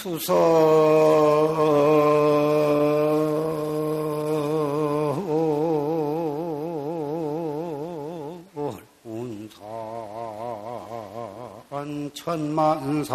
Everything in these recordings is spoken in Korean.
수서. 운산 천만사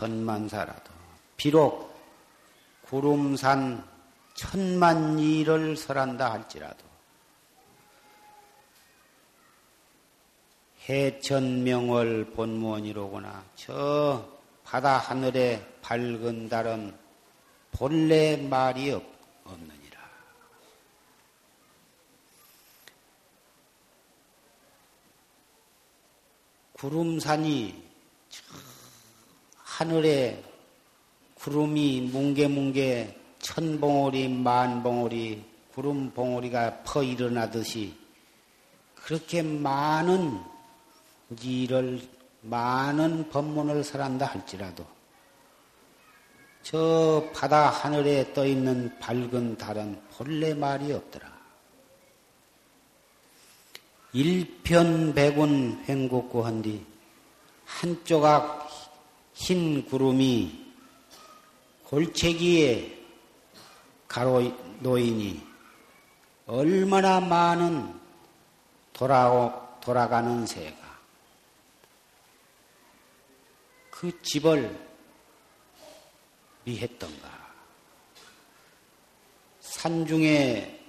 천만사라도 비록 구름산 천만 일을 설한다 할지라도 해천명월 본무원이로구나 저 바다 하늘에 밝은 달은 본래 말이 없, 없느니라. 구름산이 하늘에 구름이 뭉게뭉게 천 봉오리 만 봉오리 구름 봉오리가 퍼 일어나듯이 그렇게 많은 일을 많은 법문을 설한다 할지라도 저 바다 하늘에 떠 있는 밝은 달은 본래 말이 없더라. 일편백운 횡곡구한뒤 한조각 흰 구름이 골채기에 가로 놓이니 얼마나 많은 돌아, 돌아가는 새가 그 집을 미했던가. 산중에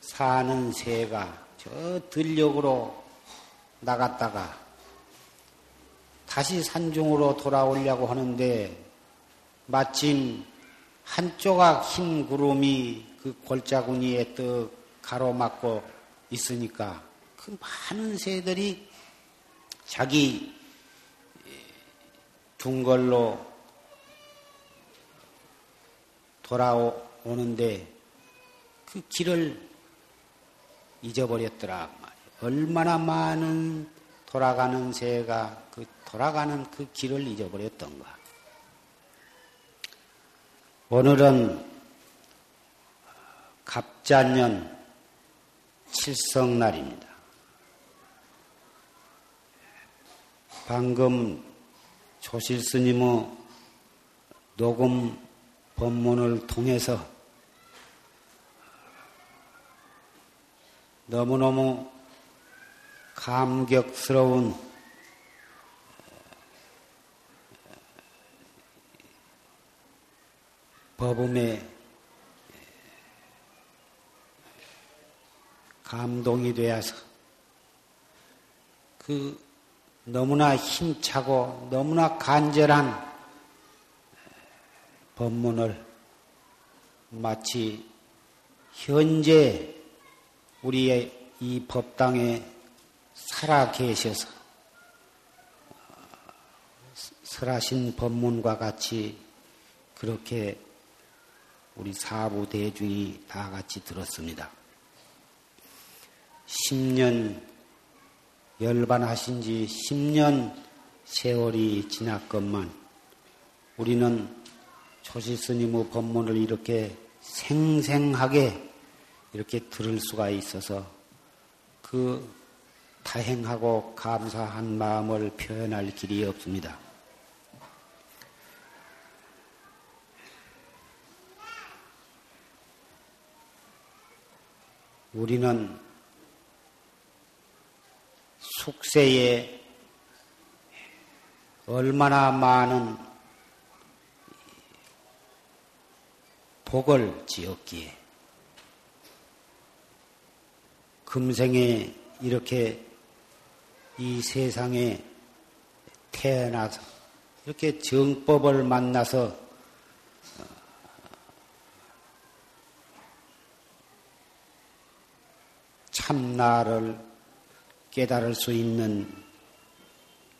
사는 새가 저 들녘으로 나갔다가 다시 산중으로 돌아오려고 하는데 마침 한 조각 흰 구름이 그 골짜구니에 떡 가로막고 있으니까 그 많은 새들이 자기 둥걸로 돌아오는데 그 길을 잊어버렸더라. 얼마나 많은 돌아가는 새가 그 돌아가는 그 길을 잊어버렸던가. 오늘은 갑자년 칠성날입니다. 방금 조실 스님의 녹음 법문을 통해서 너무너무 감격스러운 법음에 감동이 되어서 그 너무나 힘차고 너무나 간절한 법문을 마치 현재 우리의 이 법당에 살아 계셔서 설하신 법문과 같이 그렇게 우리 사부 대중이 다 같이 들었습니다. 10년 열반하신 지 10년 세월이 지났건만 우리는 조시 스님의 법문을 이렇게 생생하게 이렇게 들을 수가 있어서 그 다행하고 감사한 마음을 표현할 길이 없습니다. 우리는 숙세에 얼마나 많은 복을 지었기에 금생에 이렇게 이 세상에 태어나서 이렇게 정법을 만나서 참나를 깨달을 수 있는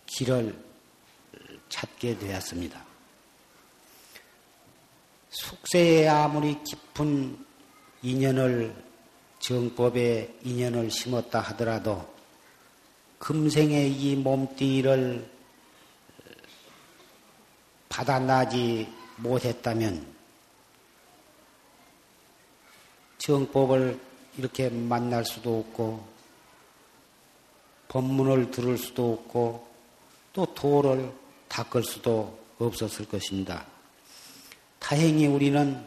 길을 찾게 되었습니다. 숙세에 아무리 깊은 인연을 정법에 인연을 심었다 하더라도 금생의 이 몸띠를 받아나지 못했다면 정법을 이렇게 만날 수도 없고 법문을 들을 수도 없고 또 도를 닦을 수도 없었을 것입니다. 다행히 우리는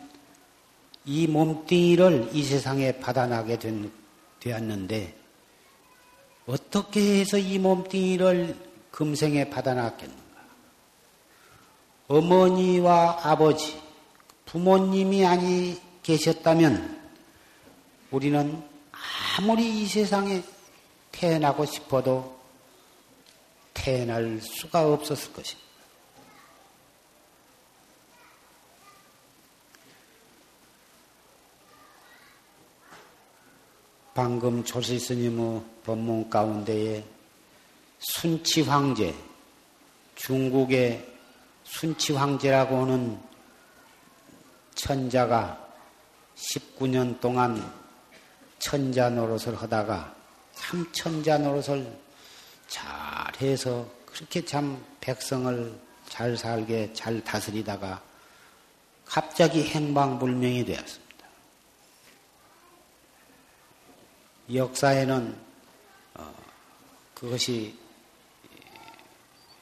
이 몸뚱이를 이 세상에 받아나게 된, 되었는데 어떻게 해서 이 몸뚱이를 금생에 받아놨겠는가? 어머니와 아버지, 부모님이 아니 계셨다면 우리는 아무리 이 세상에 태어나고 싶어도 태어날 수가 없었을 것입니다. 방금 조시 스님의 법문 가운데에 순치 황제, 중국의 순치 황제라고 하는 천자가 19년 동안 천자 노릇을 하다가 참 천자 노릇을 잘해서 그렇게 참 백성을 잘 살게 잘 다스리다가 갑자기 행방불명이 되었습니다. 역사에는 어, 그것이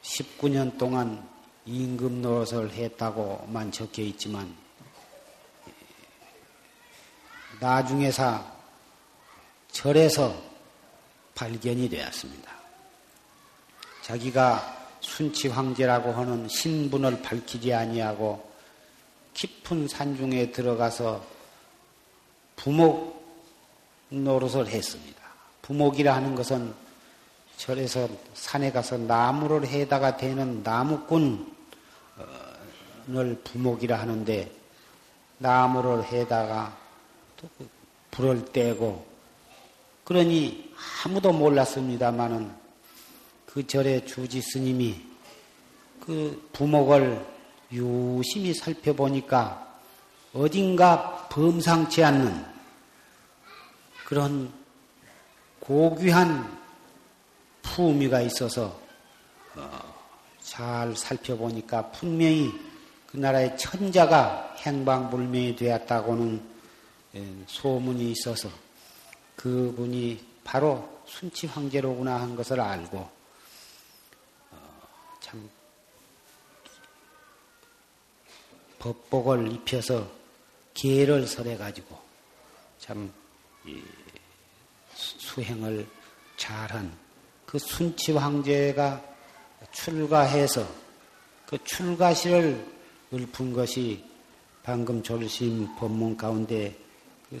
19년 동안 임금 노릇을 했다고만 적혀 있지만 나중에서 절에서 발견이 되었습니다. 자기가 순치 황제라고 하는 신분을 밝히지 아니하고 깊은 산중에 들어가서 부목 노릇을 했습니다. 부목이라 하는 것은 절에서 산에 가서 나무를 해다가 되는 나무꾼을 부목이라 하는데 나무를 해다가 불을 떼고 그러니 아무도 몰랐습니다마는 그 절의 주지 스님이 그 부목을 유심히 살펴보니까 어딘가 범상치 않는 그런 고귀한 품위가 있어서 어, 잘 살펴보니까 분명히 그 나라의 천자가 행방불명이 되었다고는 예, 소문이 있어서 그분이 바로 순치 황제로구나 한 것을 알고 어, 참 법복을 입혀서 기회를 설해 가지고 참 수행을 잘한 그 순치 황제가 출가해서 그 출가시를 읊은 것이 방금 졸심 법문 가운데 그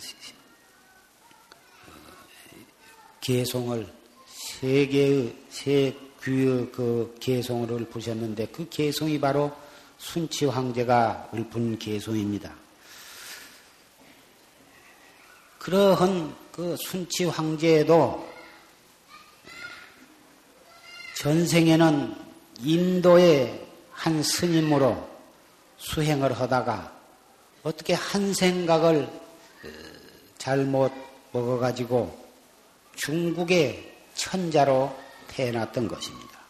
개송을 세 개의 세 귀의 그 개송을 보셨는데 그 개송이 바로 순치 황제가 읊은 개송입니다. 그러한 그 순치 황제도 전생에는 인도의 한 스님으로 수행을 하다가 어떻게 한 생각을 잘못 먹어가지고 중국의 천자로 태어났던 것입니다.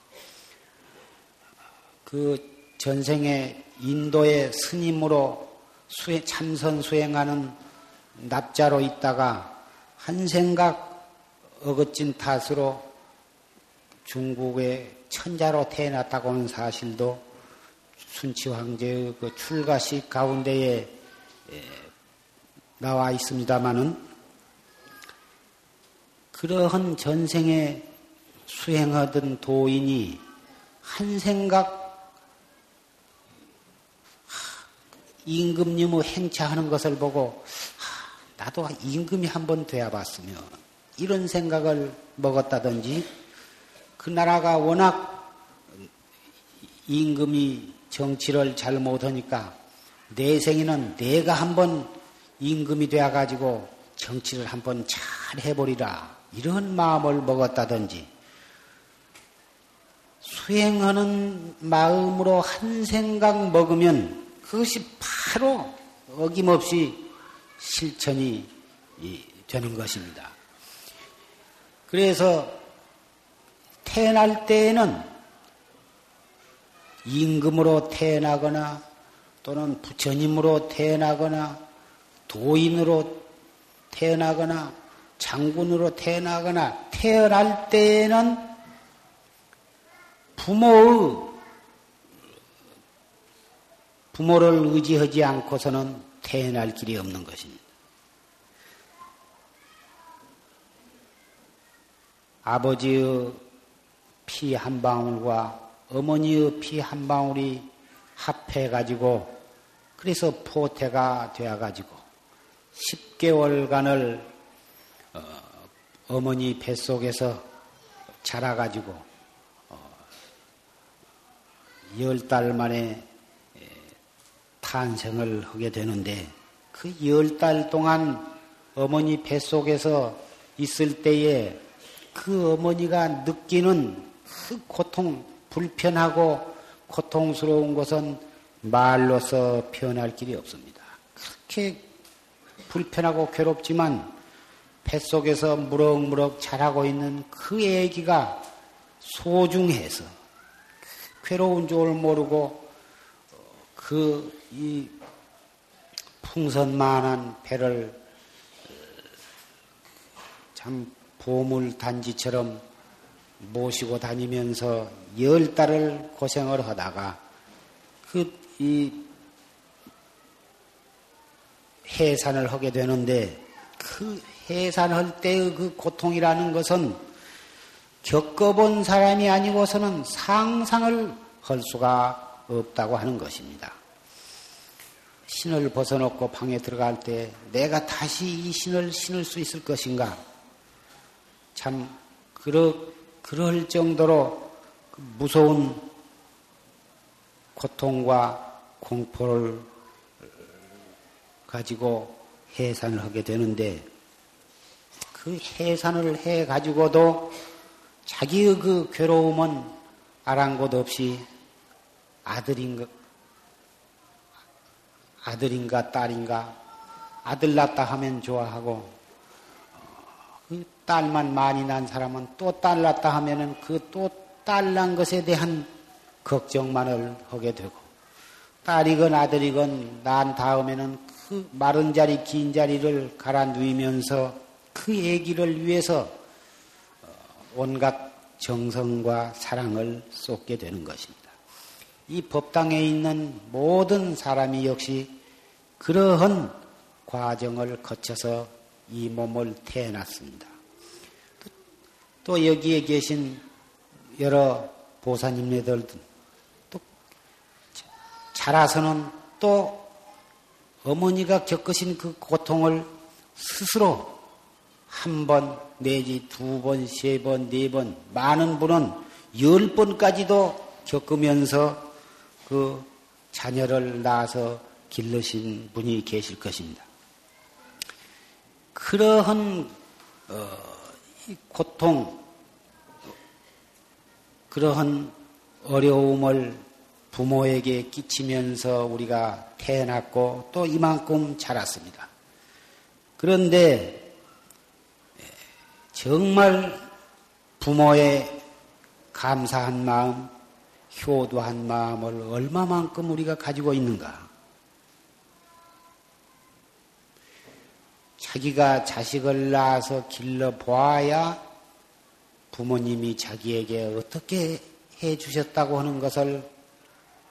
그 전생에 인도의 스님으로 수행, 참선 수행하는 납자로 있다가 한 생각 어긋진 탓으로 중국의 천자로 태어났다고 하는 사실도 순치 황제의 그 출가식 가운데에 나와 있습니다마는 그러한 전생에 수행하던 도인이 한 생각 임금님의 행차하는 것을 보고 나도 임금이 한번 되어 봤으면 이런 생각을 먹었다든지 그 나라가 워낙 임금이 정치를 잘 못하니까 내 생에는 내가 한번 임금이 되어가지고 정치를 한번 잘 해보리라 이런 마음을 먹었다든지 수행하는 마음으로 한 생각 먹으면 그것이 바로 어김없이 실천이 되는 것입니다. 그래서 태어날 때에는 임금으로 태어나거나 또는 부처님으로 태어나거나 도인으로 태어나거나 장군으로 태어나거나 태어날 때에는 부모의 부모를 의지하지 않고서는 태어날 길이 없는 것입니다. 아버지의 피 한 방울과 어머니의 피 한 방울이 합해 가지고 그래서 포태가 되어 가지고 10개월간을 어, 머니 뱃속에서 자라가지고 어, 열달 만에 탄생을 하게 되는데 그 열 달 동안 어머니 뱃속에서 있을 때에 그 어머니가 느끼는 그 고통, 불편하고 고통스러운 것은 말로서 표현할 길이 없습니다. 그렇게 불편하고 괴롭지만 뱃속에서 무럭무럭 자라고 있는 그 애기가 소중해서 괴로운 줄 모르고 그 이 풍선만한 배를 참 보물 단지처럼 모시고 다니면서 열 달을 고생을 하다가 그 이 해산을 하게 되는데 그 해산할 때의 그 고통이라는 것은 겪어본 사람이 아니고서는 상상을 할 수가 없다고 하는 것입니다. 신을 벗어놓고 방에 들어갈 때 내가 다시 이 신을 신을 수 있을 것인가? 참, 그러, 그럴 정도로 무서운 고통과 공포를 가지고 해산을 하게 되는데 그 해산을 해 가지고도 자기의 그 괴로움은 아랑곳 없이 아들인가 아들인가 딸인가 아들 낳다 하면 좋아하고 그 딸만 많이 난 사람은 또 딸 낳다 하면은 그 또 딸 난 것에 대한 걱정만을 하게 되고 딸이건 아들이건 난 다음에는 그 마른 자리 긴 자리를 갈아 누이면서 그 아기를 위해서 어, 온갖 정성과 사랑을 쏟게 되는 것입니다. 이 법당에 있는 모든 사람이 역시 그러한 과정을 거쳐서 이 몸을 태어났습니다. 또 여기에 계신 여러 보사님네들도 또 자라서는 또 어머니가 겪으신 그 고통을 스스로 한 번, 내지 두 번, 세 번, 네 번, 많은 분은 열 번까지도 겪으면서 그 자녀를 낳아서 길러신 분이 계실 것입니다. 그러한 어, 고통, 그러한 어려움을 부모에게 끼치면서 우리가 태어났고 또 이만큼 자랐습니다. 그런데 정말 부모의 감사한 마음, 효도한 마음을 얼마만큼 우리가 가지고 있는가? 자기가 자식을 낳아서 길러 보아야 부모님이 자기에게 어떻게 해 주셨다고 하는 것을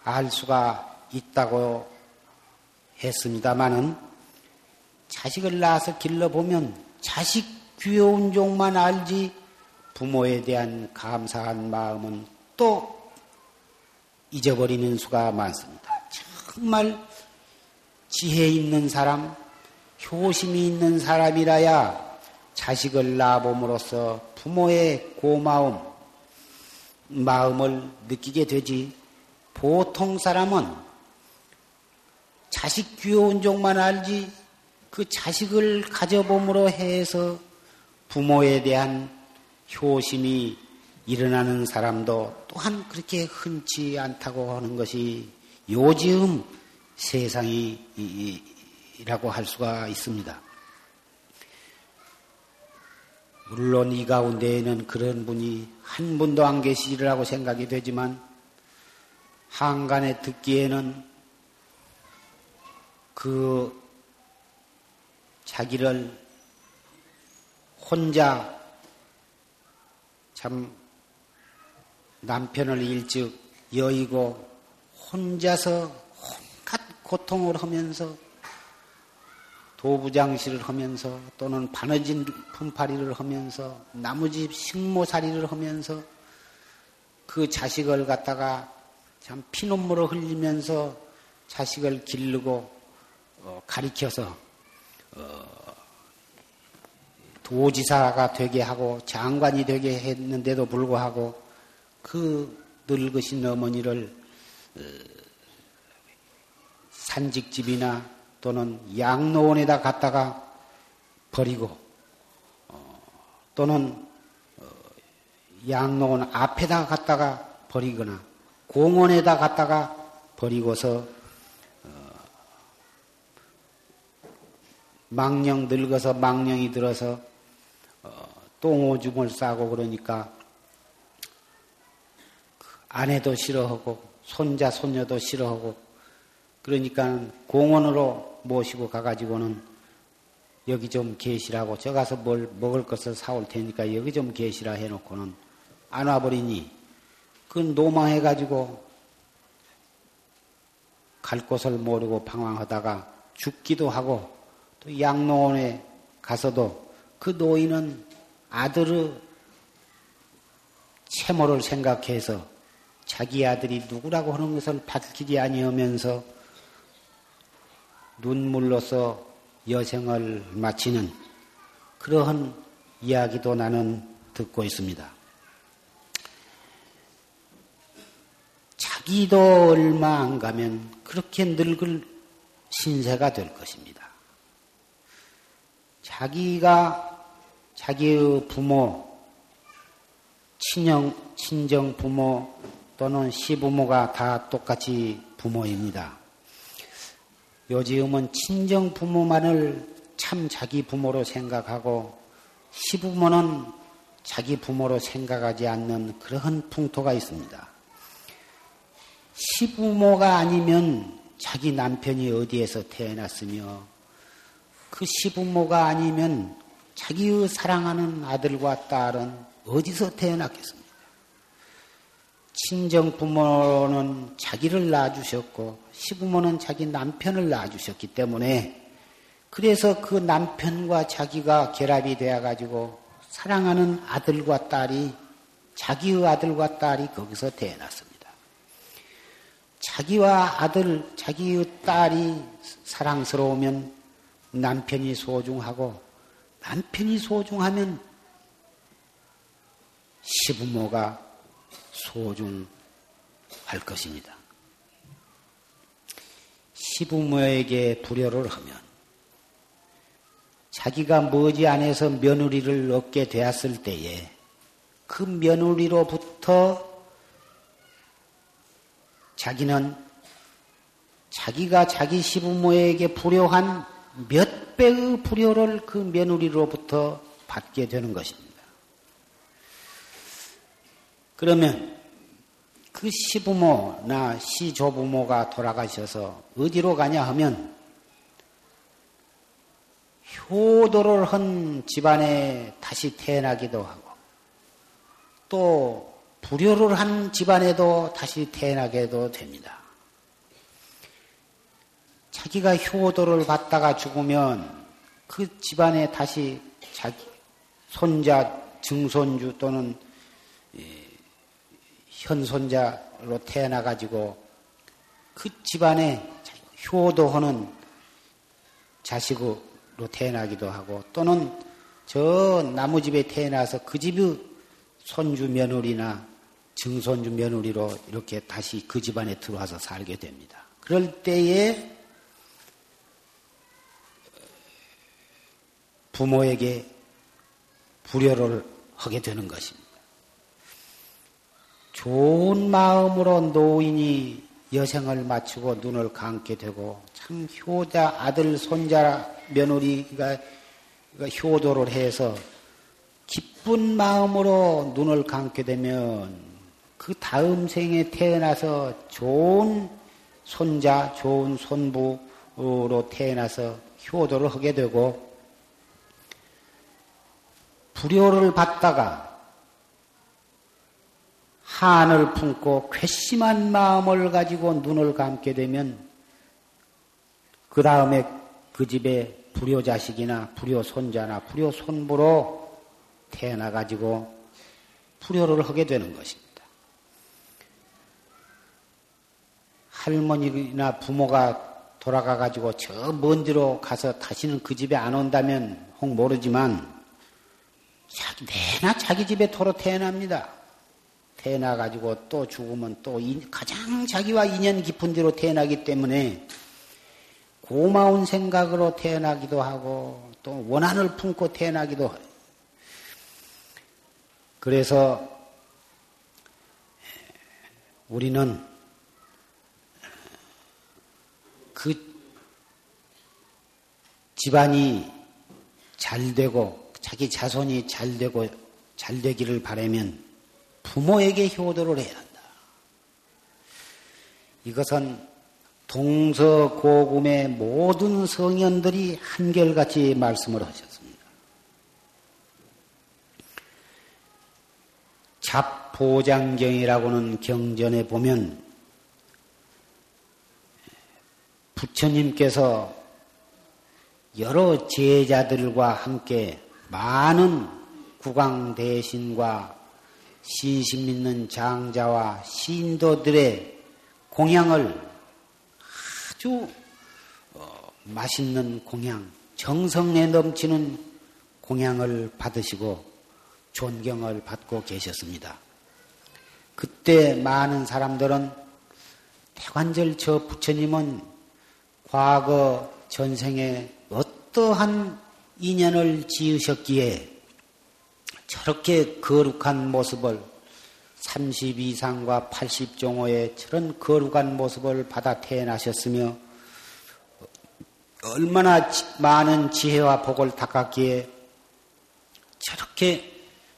알 수가 있다고 했습니다마는 자식을 낳아서 길러 보면 자식 귀여운 종만 알지 부모에 대한 감사한 마음은 또 잊어버리는 수가 많습니다. 정말 지혜 있는 사람, 효심이 있는 사람이라야 자식을 낳아봄으로써 부모의 고마움, 마음을 느끼게 되지 보통 사람은 자식 귀여운 종만 알지 그 자식을 가져봄으로 해서 부모에 대한 효심이 일어나는 사람도 또한 그렇게 흔치 않다고 하는 것이 요즘 세상이라고 할 수가 있습니다. 물론 이 가운데에는 그런 분이 한 분도 안 계시리라고 생각이 되지만 한간에 듣기에는 그 자기를 혼자 참 남편을 일찍 여의고 혼자서 온갖 고통을 하면서 도부장실을 하면서 또는 바느진 품팔이를 하면서 나무집 식모살이를 하면서 그 자식을 갖다가 참 피눈물을 흘리면서 자식을 기르고 어, 가리켜서 어, 도지사가 되게 하고 장관이 되게 했는데도 불구하고 그 늙으신 어머니를 어, 산직집이나 또는 양로원에다 갖다가 버리고 어, 또는 어, 양로원 앞에다 갖다가 버리거나 공원에다 갖다가 버리고서 망령 늙어서 망령이 들어서 똥오줌을 싸고 그러니까 아내도 싫어하고 손자 손녀도 싫어하고 그러니까 공원으로 모시고 가가지고는 여기 좀 계시라고 저 가서 뭘 먹을 것을 사올 테니까 여기 좀 계시라 해놓고는 안 와버리니 그 노망해가지고 갈 곳을 모르고 방황하다가 죽기도 하고 또 양로원에 가서도 그 노인은 아들의 채모를 생각해서 자기 아들이 누구라고 하는 것을 밝히지 아니하면서 눈물로서 여생을 마치는 그러한 이야기도 나는 듣고 있습니다. 자기도 얼마 안 가면 그렇게 늙을 신세가 될 것입니다. 자기가 자기의 부모, 친형, 친정 부모, 또는 시부모가 다 똑같이 부모입니다. 요즘은 친정 부모만을 참 자기 부모로 생각하고 시부모는 자기 부모로 생각하지 않는 그러한 풍토가 있습니다. 시부모가 아니면 자기 남편이 어디에서 태어났으며 그 시부모가 아니면 자기의 사랑하는 아들과 딸은 어디서 태어났겠습니까? 친정 부모는 자기를 낳아주셨고 시부모는 자기 남편을 낳아주셨기 때문에 그래서 그 남편과 자기가 결합이 되어 가지고 사랑하는 아들과 딸이 자기의 아들과 딸이 거기서 태어났습니다. 자기와 아들, 자기의 딸이 사랑스러우면 남편이 소중하고 남편이 소중하면 시부모가 소중할 것입니다. 시부모에게 불효를 하면 자기가 머지않아서 며느리를 얻게 되었을 때에 그 며느리로부터 자기는 자기가 자기 시부모에게 불효한 몇 배의 불효를 그 며느리로부터 받게 되는 것입니다. 그러면 그 시부모나 시조부모가 돌아가셔서 어디로 가냐 하면 효도를 한 집안에 다시 태어나기도 하고 또 불효를 한 집안에도 다시 태어나게도 됩니다. 자기가 효도를 받다가 죽으면 그 집안에 다시 자기 손자, 증손주 또는 현손자로 태어나가지고 그 집안에 효도하는 자식으로 태어나기도 하고 또는 저 나무집에 태어나서 그 집의 손주 며느리나 증손주 며느리로 이렇게 다시 그 집안에 들어와서 살게 됩니다. 그럴 때에 부모에게 불효를 하게 되는 것입니다. 좋은 마음으로 노인이 여생을 마치고 눈을 감게 되고 참 효자 아들 손자 며느리가 효도를 해서 기쁜 마음으로 눈을 감게 되면 그 다음 생에 태어나서 좋은 손자, 좋은 손부로 태어나서 효도를 하게 되고 불효를 받다가 한을 품고 괘씸한 마음을 가지고 눈을 감게 되면 그 다음에 그 집에 불효 자식이나 불효 손자나 불효 손부로 태어나 가지고 불효를 하게 되는 것입니다. 할머니나 부모가 돌아가 가지고 저먼 데로 가서 다시는 그 집에 안 온다면 혹 모르지만 자기, 내나 자기 집에 도로 태어납니다. 태어나 가지고 또 죽으면 또 가장 자기와 인연 깊은 데로 태어나기 때문에 고마운 생각으로 태어나기도 하고 또 원한을 품고 태어나기도 해요. 그래서 우리는 그 집안이 잘 되고 자기 자손이 잘 되고 잘 되기를 바라면 부모에게 효도를 해야 한다. 이것은 동서고금의 모든 성현들이 한결같이 말씀을 하셨습니다. 잡보장경이라고는 경전에 보면 부처님께서 여러 제자들과 함께 많은 국왕 대신과 신심 있는 장자와 신도들의 공양을 아주 어, 맛있는 공양, 정성에 넘치는 공양을 받으시고 존경을 받고 계셨습니다. 그때 많은 사람들은 태관절 저 부처님은 과거 전생에 어떠한 인연을 지으셨기에 저렇게 거룩한 모습을 32상과 80종호의 저런 거룩한 모습을 받아 태어나셨으며 얼마나 많은 지혜와 복을 닦았기에 저렇게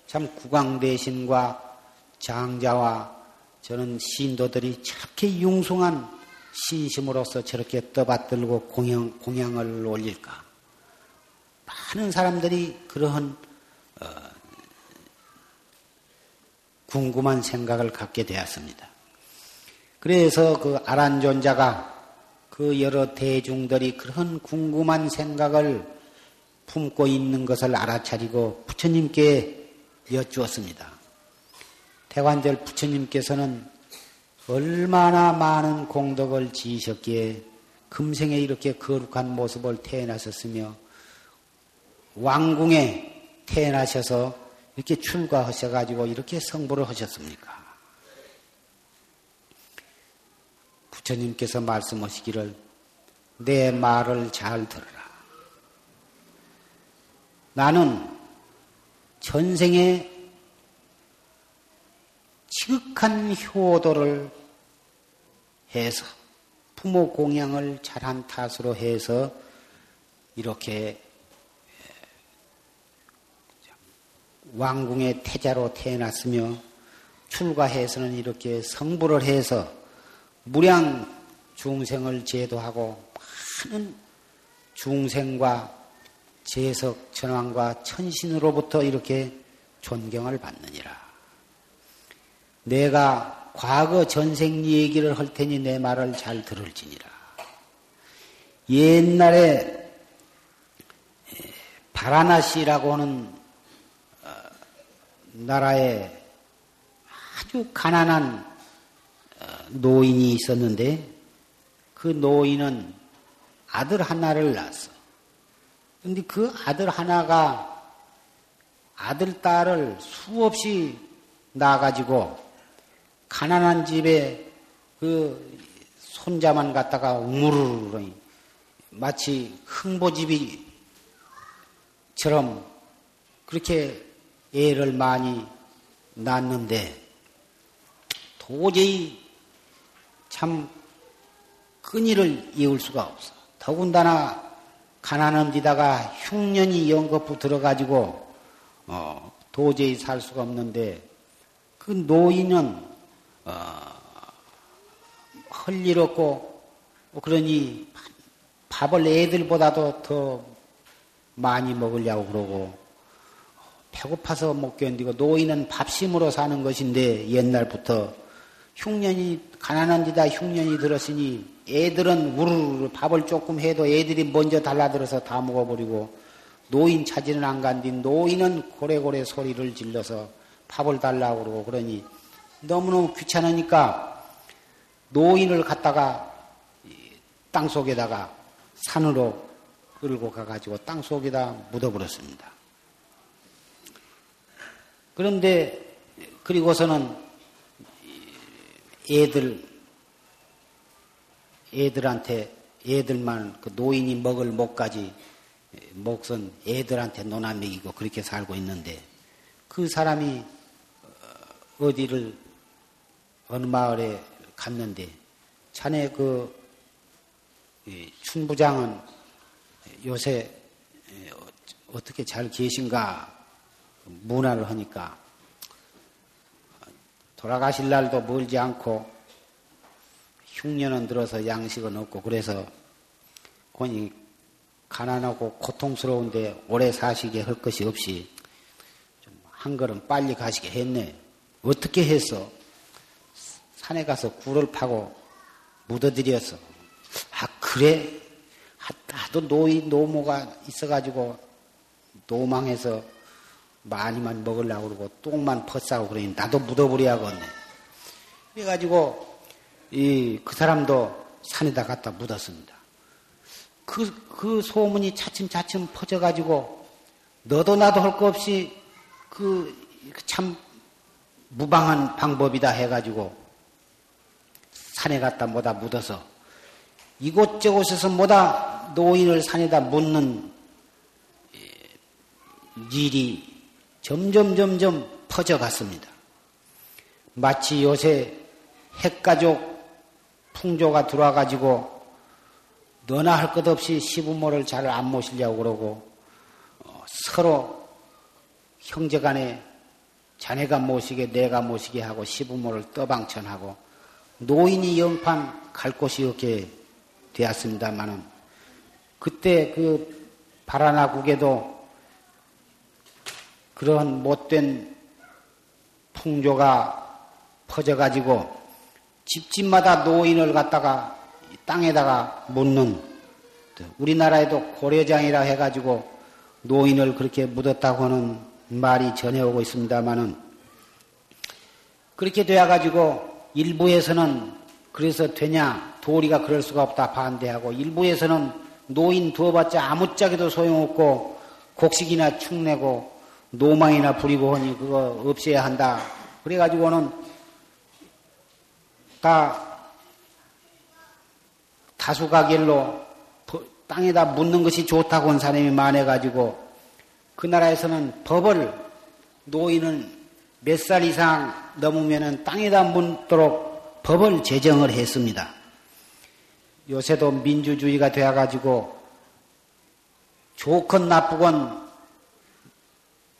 참 국왕대신과 장자와 저는 신도들이 저렇게 융숭한 신심으로서 저렇게 떠받들고 공양, 공양을 올릴까? 많은 사람들이 그러한 어, 궁금한 생각을 갖게 되었습니다. 그래서 그 아란존자가 그 여러 대중들이 그런 궁금한 생각을 품고 있는 것을 알아차리고 부처님께 여쭈었습니다. 태관절 부처님께서는 얼마나 많은 공덕을 지으셨기에 금생에 이렇게 거룩한 모습을 태어나셨으며 왕궁에 태어나셔서 이렇게 출가하셔가지고 이렇게 성불을 하셨습니까? 부처님께서 말씀하시기를 내 말을 잘 들어라. 나는 전생에 지극한 효도를 해서 부모 공양을 잘한 탓으로 해서 이렇게 왕궁의 태자로 태어났으며 출가해서는 이렇게 성불을 해서 무량 중생을 제도하고 많은 중생과 재석, 천왕과 천신으로부터 이렇게 존경을 받느니라. 내가 과거 전생 얘기를 할 테니 내 말을 잘 들을지니라. 옛날에 바라나시라고 하는 어, 나라에 아주 가난한 어, 노인이 있었는데 그 노인은 아들 하나를 낳았어. 근데 그 아들 하나가 아들, 딸을 수없이 낳아가지고 가난한 집에 그 손자만 갖다가 우르르 마치 흥보집이처럼 그렇게 애를 많이 낳는데 도저히 참 끈이를 이을 수가 없어. 더군다나 가난한 데다가 흉년이 연거푸 들어가지고 어, 도저히 살 수가 없는데 그 노인은 어, 헐일 없고 그러니 밥을 애들보다도 더 많이 먹으려고 그러고 배고파서 못 견디고 노인은 밥심으로 사는 것인데 옛날부터 흉년이 가난한 데다 흉년이 들었으니 애들은 우르르 밥을 조금 해도 애들이 먼저 달라들어서 다 먹어버리고 노인 찾지는 안 간뒤 노인은 고래고래 소리를 질러서 밥을 달라고 그러고 그러니 너무너무 귀찮으니까 노인을 갖다가 땅 속에다가 산으로 끌고 가가지고 땅 속에다 묻어버렸습니다. 그런데 그리고서는 애들 애들한테 애들만 그 노인이 먹을 목까지 목선 애들한테 논아 먹이고 그렇게 살고 있는데 그 사람이 어, 어디를 어느 마을에 갔는데 자네 그 춘부장은 요새 어떻게 잘 계신가 문화를 하니까 돌아가실 날도 멀지 않고 흉년은 들어서 양식은 없고 그래서 권이 가난하고 고통스러운데 오래 사시게 할 것이 없이 좀 한 걸음 빨리 가시게 했네. 어떻게 해서 산에 가서 굴을 파고 묻어드렸어. 아 그래? 나도 노이 노모가 있어가지고 노망해서 많이만 먹으려고 그러고 똥만 퍼싸고 그러니 나도 묻어버려야겠네. 그래가지고 이 그 사람도 산에다 갖다 묻었습니다. 그, 그 소문이 차츰차츰 퍼져가지고 너도 나도 할 거 없이 그 참 무방한 방법이다 해가지고 산에 갔다 뭐다 묻어서 이곳저곳에서 뭐다 노인을 산에다 묻는 일이 점점 점점 퍼져갔습니다. 마치 요새 핵가족 풍조가 들어와가지고 너나 할 것 없이 시부모를 잘 안 모시려고 그러고 어, 서로 형제 간에 자네가 모시게 내가 모시게 하고 시부모를 떠방천하고 노인이 영판 갈 곳이 없게 되었습니다만은 그때 그 바라나국에도 그런 못된 풍조가 퍼져가지고 집집마다 노인을 갖다가 땅에다가 묻는 우리나라에도 고려장이라 해가지고 노인을 그렇게 묻었다고 하는 말이 전해오고 있습니다만은 그렇게 되어가지고 일부에서는 그래서 되냐 도리가 그럴 수가 없다 반대하고 일부에서는 노인 두어봤자 아무짝에도 소용없고 곡식이나 축내고 노망이나 부리고 하니 그거 없애야 한다. 그래가지고는 다 다수가결로 땅에다 묻는 것이 좋다고 한 사람이 많아가지고 그 나라에서는 법을 노인은 몇 살 이상 넘으면 땅에다 묻도록 법을 제정을 했습니다. 요새도 민주주의가 되어가지고 좋건 나쁘건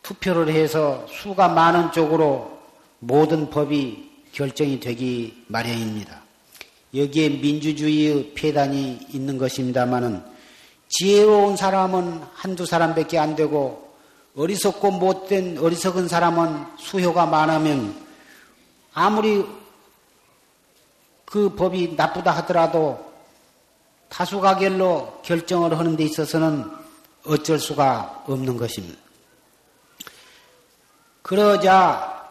투표를 해서 수가 많은 쪽으로 모든 법이 결정이 되기 마련입니다. 여기에 민주주의의 폐단이 있는 것입니다만은 지혜로운 사람은 한두 사람밖에 안 되고 어리석고 못된 어리석은 사람은 수효가 많으면 아무리 그 법이 나쁘다 하더라도 다수가결로 결정을 하는 데 있어서는 어쩔 수가 없는 것입니다. 그러자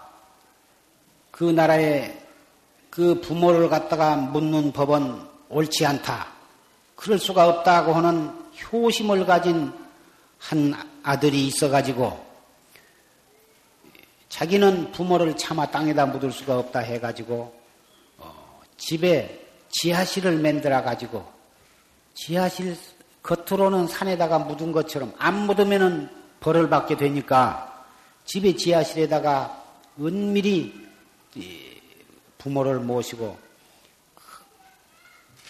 그 나라의 그 부모를 갖다가 묻는 법은 옳지 않다. 그럴 수가 없다고 하는 효심을 가진 한 아들이 있어가지고 자기는 부모를 차마 땅에다 묻을 수가 없다 해가지고 어, 집에 지하실을 만들어 가지고 지하실 겉으로는 산에다가 묻은 것처럼 안 묻으면은 벌을 받게 되니까 집에 지하실에다가 은밀히 부모를 모시고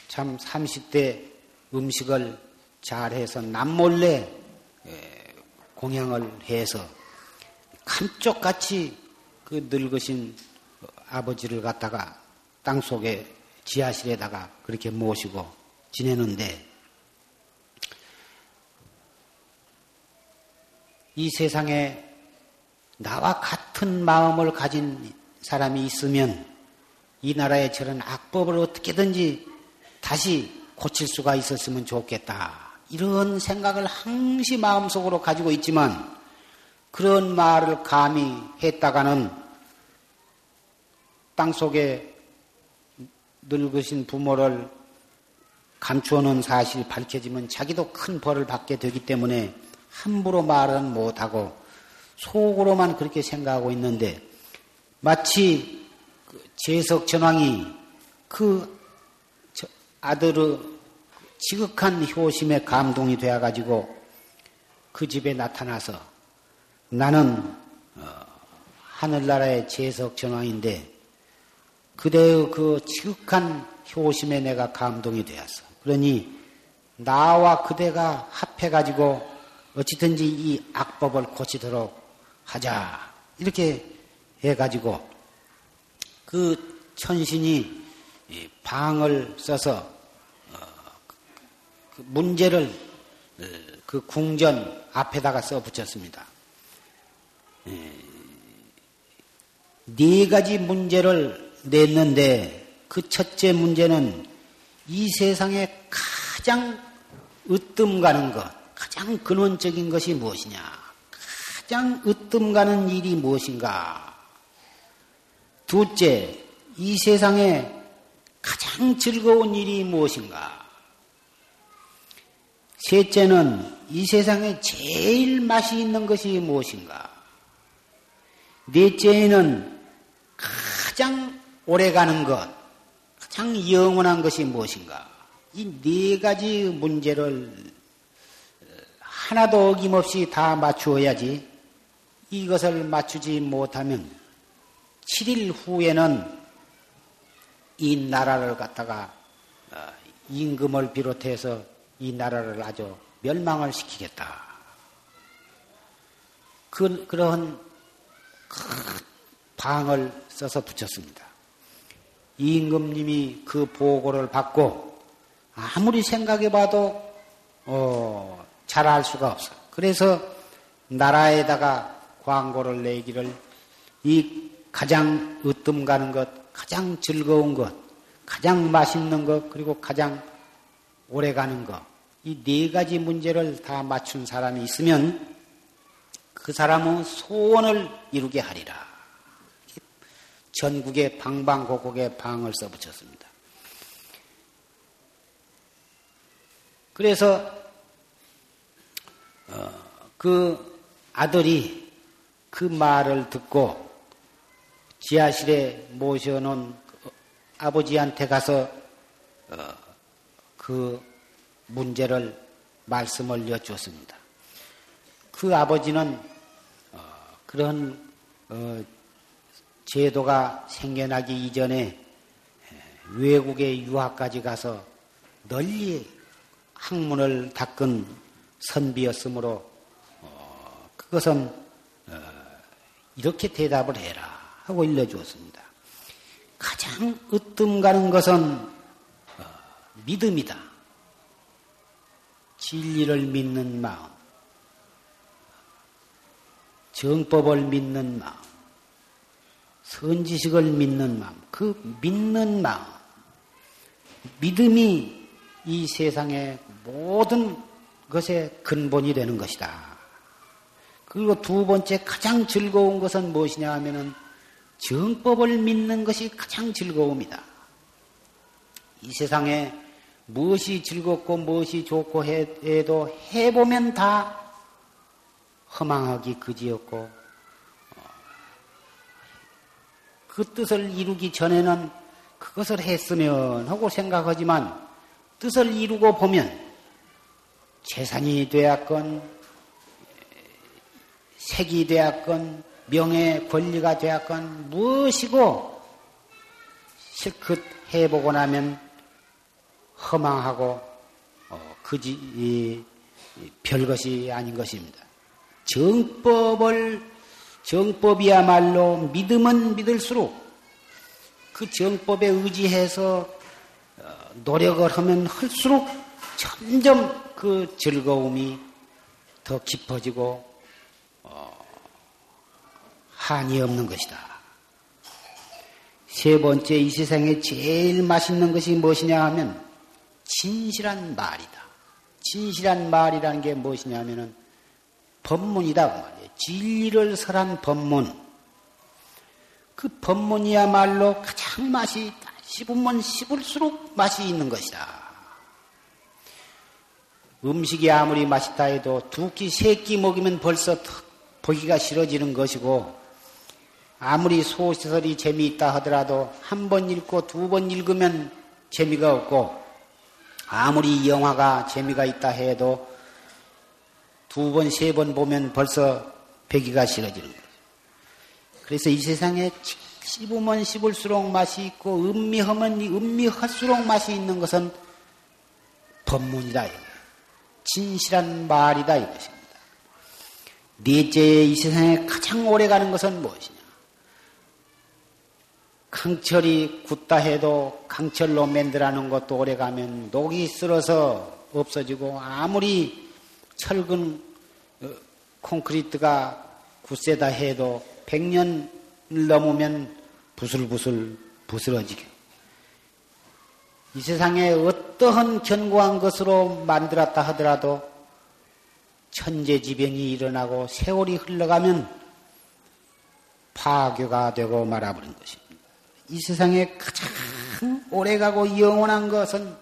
참 30대 음식을 잘해서 남몰래 공양을 해서 감쪽같이 그 늙으신 아버지를 갖다가 땅 속에 지하실에다가 그렇게 모시고 지내는데 이 세상에 나와 같은 마음을 가진 사람이 있으면 이 나라의 저런 악법을 어떻게든지 다시 고칠 수가 있었으면 좋겠다. 이런 생각을 항시 마음속으로 가지고 있지만 그런 말을 감히 했다가는 땅 속에 늙으신 부모를 감추어놓은 사실이 밝혀지면 자기도 큰 벌을 받게 되기 때문에 함부로 말은 못하고 속으로만 그렇게 생각하고 있는데 마치 그 재석 전왕이 그 아들의 지극한 효심에 감동이 되어가지고 그 집에 나타나서 나는 어, 하늘나라의 재석 전왕인데 그대의 그 지극한 효심에 내가 감동이 되었어. 그러니 나와 그대가 합해가지고 어찌든지 이 악법을 고치도록 하자. 이렇게 해가지고 그 천신이 방을 써서 어, 그 문제를 어, 그 궁전 앞에다가 써 붙였습니다. 네 가지 문제를 냈는데 그 첫째 문제는 이 세상에 가장 으뜸 가는 것, 가장 근원적인 것이 무엇이냐? 가장 으뜸 가는 일이 무엇인가? 둘째, 이 세상에 가장 즐거운 일이 무엇인가? 셋째는 이 세상에 제일 맛이 있는 것이 무엇인가? 넷째는 가장 오래 가는 것, 가장 영원한 것이 무엇인가? 이 네 가지 문제를 하나도 어김없이 다 맞추어야지 이것을 맞추지 못하면 7일 후에는 이 나라를 갖다가 어, 임금을 비롯해서 이 나라를 아주 멸망을 시키겠다. 그, 그런 방을 써서 붙였습니다. 임금님이 그 보고를 받고 아무리 생각해 봐도 어, 잘 알 수가 없어. 그래서 나라에다가 광고를 내기를 이 가장 으뜸 가는 것, 가장 즐거운 것, 가장 맛있는 것, 그리고 가장 오래 가는 것, 이 네 가지 문제를 다 맞춘 사람이 있으면 그 사람은 소원을 이루게 하리라. 전국의 방방곡곡에 방을 써붙였습니다. 그래서 어, 그 아들이 그 말을 듣고 지하실에 모셔놓은 아버지한테 가서 어, 그 문제를 말씀을 여쭈었습니다. 그 아버지는 어, 그런 제도가 생겨나기 이전에 외국의 유학까지 가서 널리 학문을 닦은 선비였으므로 어, 그것은 어, 이렇게 대답을 해라. 하고 일러주었습니다. 가장 으뜸 가는 것은 어, 믿음이다. 진리를 믿는 마음, 정법을 믿는 마음, 선지식을 믿는 마음, 그 믿는 마음, 믿음이 이 세상의 모든 것의 근본이 되는 것이다. 그리고 두 번째 가장 즐거운 것은 무엇이냐 하면은 정법을 믿는 것이 가장 즐거움이다. 이 세상에 무엇이 즐겁고 무엇이 좋고 해도 해보면 다 허망하기 그지였고 어, 그 뜻을 이루기 전에는 그것을 했으면 하고 생각하지만 뜻을 이루고 보면 재산이 되었건 색이 되었건 명예 권리가 되었건 무엇이고 실컷 해보고 나면 허망하고 어, 그지 별것이 아닌 것입니다. 정법을 정법이야말로 믿으면 믿을수록 그 정법에 의지해서 어, 노력을 하면 할수록 점점 그 즐거움이 더 깊어지고 어, 한이 없는 것이다. 세 번째 이 세상에 제일 맛있는 것이 무엇이냐 하면 진실한 말이다. 진실한 말이라는 게 무엇이냐 하면은 법문이다 그 말이에요. 진리를 설한 법문. 그 법문이야말로 가장 맛이 씹으면 씹을수록 맛이 있는 것이다. 음식이 아무리 맛있다 해도 두 끼, 세 끼 먹으면 벌써 보기가 싫어지는 것이고, 아무리 소설이 재미있다 하더라도 한 번 읽고 두 번 읽으면 재미가 없고, 아무리 영화가 재미가 있다 해도 두 번, 세 번 보면 벌써 배기가 싫어지는 거예요. 그래서 이 세상에 씹으면 씹을수록 맛이 있고 음미하면 음미할수록 맛이 있는 것은 법문이다. 진실한 말이다 이것입니다. 넷째 이 세상에 가장 오래 가는 것은 무엇이냐? 강철이 굳다 해도 강철로 만들어놓은 것도 오래 가면 녹이 쓸어서 없어지고 아무리 철근 어, 콘크리트가 굳세다 해도 100년 넘으면 부슬부슬 부스러지게. 이 세상에 어떠한 견고한 것으로 만들었다 하더라도 천재지변이 일어나고 세월이 흘러가면 파괴가 되고 말아버린 것입니다. 이 세상에 가장 오래가고 영원한 것은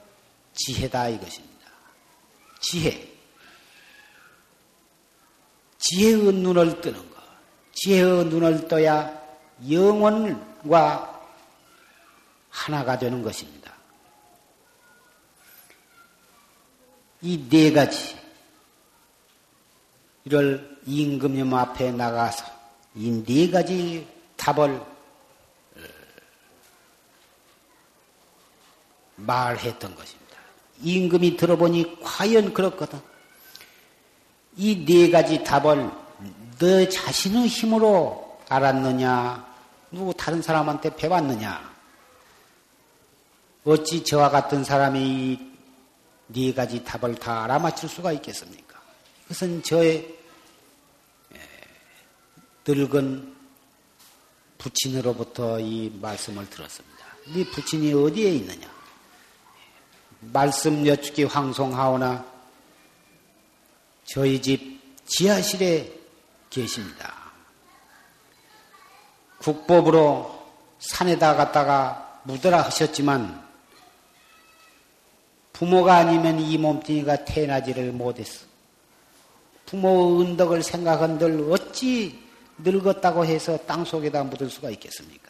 지혜다 이것입니다. 지혜. 지혜의 눈을 뜨는 것. 지혜의 눈을 떠야 영원과 하나가 되는 것입니다. 이 네 가지, 이를 임금님 앞에 나가서 이 네 가지 답을 말했던 것입니다. 임금이 들어보니 과연 그렇거든. 이 네 가지 답을 너 자신의 힘으로 알았느냐? 누구 다른 사람한테 배웠느냐? 어찌 저와 같은 사람이 이네 가지 답을 다 알아맞힐 수가 있겠습니까? 이것은 저의 늙은 부친으로부터 이 말씀을 들었습니다. 네 부친이 어디에 있느냐? 말씀 여쭙기 황송하오나 저희 집 지하실에 계십니다. 국법으로 산에다 갔다가 묻으라 하셨지만 부모가 아니면 이 몸뚱이가 태어나지를 못했어. 부모의 은덕을 생각한들 어찌 늙었다고 해서 땅 속에다 묻을 수가 있겠습니까?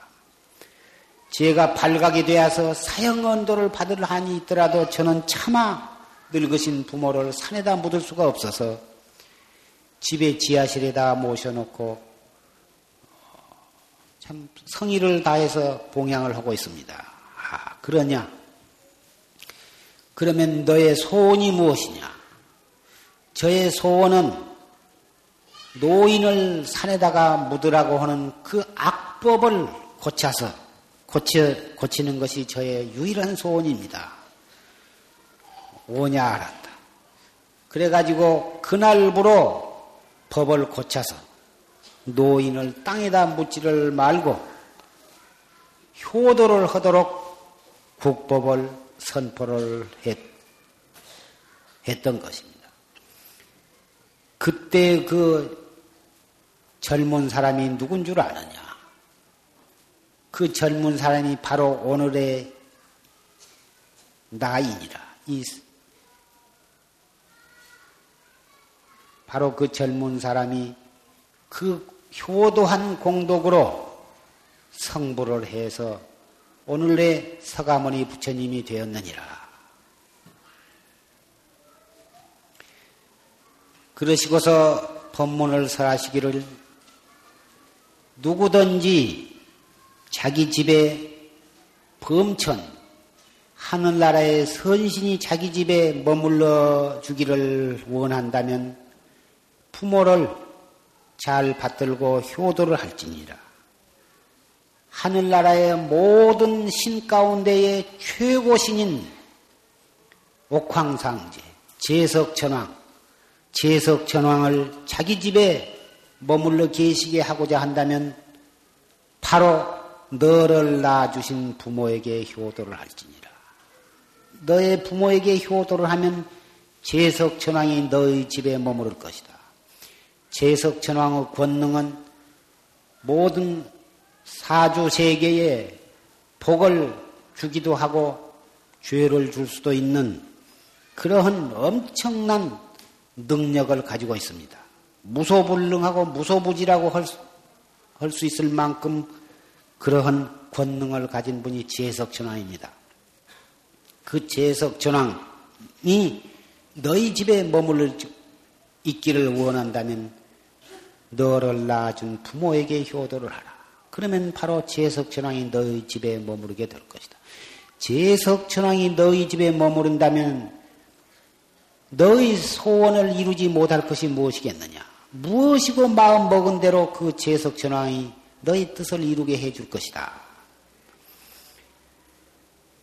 제가 발각이 되어서 사형 언도를 받을 한이 있더라도 저는 차마 늙으신 부모를 산에다 묻을 수가 없어서 집에 지하실에다 모셔놓고 참 성의를 다해서 봉양을 하고 있습니다. 아, 그러냐? 그러면 너의 소원이 무엇이냐? 저의 소원은 노인을 산에다가 묻으라고 하는 그 악, 악법을 고쳐서 고쳐, 고치는 것이 저의 유일한 소원입니다. 오냐 알았다. 그래가지고 그날부로 법을 고쳐서 노인을 땅에다 묻지를 말고 효도를 하도록 국법을 선포를 했, 했던 것입니다. 그때 그 젊은 사람이 누군 줄 아느냐? 그 젊은 사람이 바로 오늘의 나이니라. 이 바로 그 젊은 사람이 그 효도한 공덕으로 성불을 해서 오늘의 서가모니 부처님이 되었느니라. 그러시고서 법문을 설하시기를 누구든지 자기 집에 범천, 하늘나라의 선신이 자기 집에 머물러 주기를 원한다면 부모를 잘 받들고 효도를 할지니라. 하늘나라의 모든 신 가운데의 최고 신인 옥황상제, 제석천왕, 제석천왕을 자기 집에 머물러 계시게 하고자 한다면 바로 너를 낳아주신 부모에게 효도를 할지니라. 너의 부모에게 효도를 하면 제석천왕이 너의 집에 머무를 것이다. 제석천왕의 권능은 모든 사주 세계에 복을 주기도 하고 죄를 줄 수도 있는 그러한 엄청난 능력을 가지고 있습니다. 무소불능하고 무소부지라고 할 수 있을 만큼 그러한 권능을 가진 분이 제석천왕입니다. 그 제석천왕이 너희 집에 머물러 있기를 원한다면 너를 낳아준 부모에게 효도를 하라. 그러면 바로 제석천왕이 너희 집에 머무르게 될 것이다. 제석천왕이 너희 집에 머무른다면 너희 소원을 이루지 못할 것이 무엇이겠느냐? 무엇이고 마음 먹은 대로 그 제석천왕이 너희 뜻을 이루게 해줄 것이다.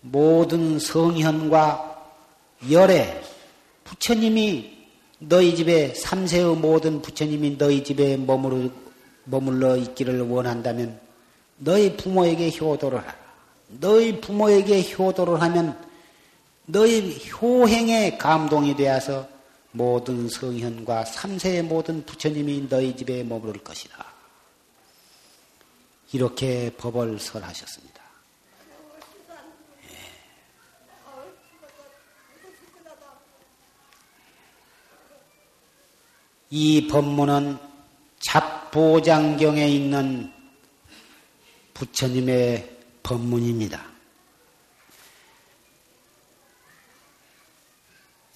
모든 성현과 열애, 부처님이 너희 집에 삼세의 모든 부처님이 너희 집에 머무르, 머물러 있기를 원한다면 너희 부모에게 효도를 하라. 너희 부모에게 효도를 하면 너희 효행에 감동이 되어서 모든 성현과 삼세의 모든 부처님이 너희 집에 머무를 것이다. 이렇게 법을 설하셨습니다. 이 법문은 잡보장경에 있는 부처님의 법문입니다.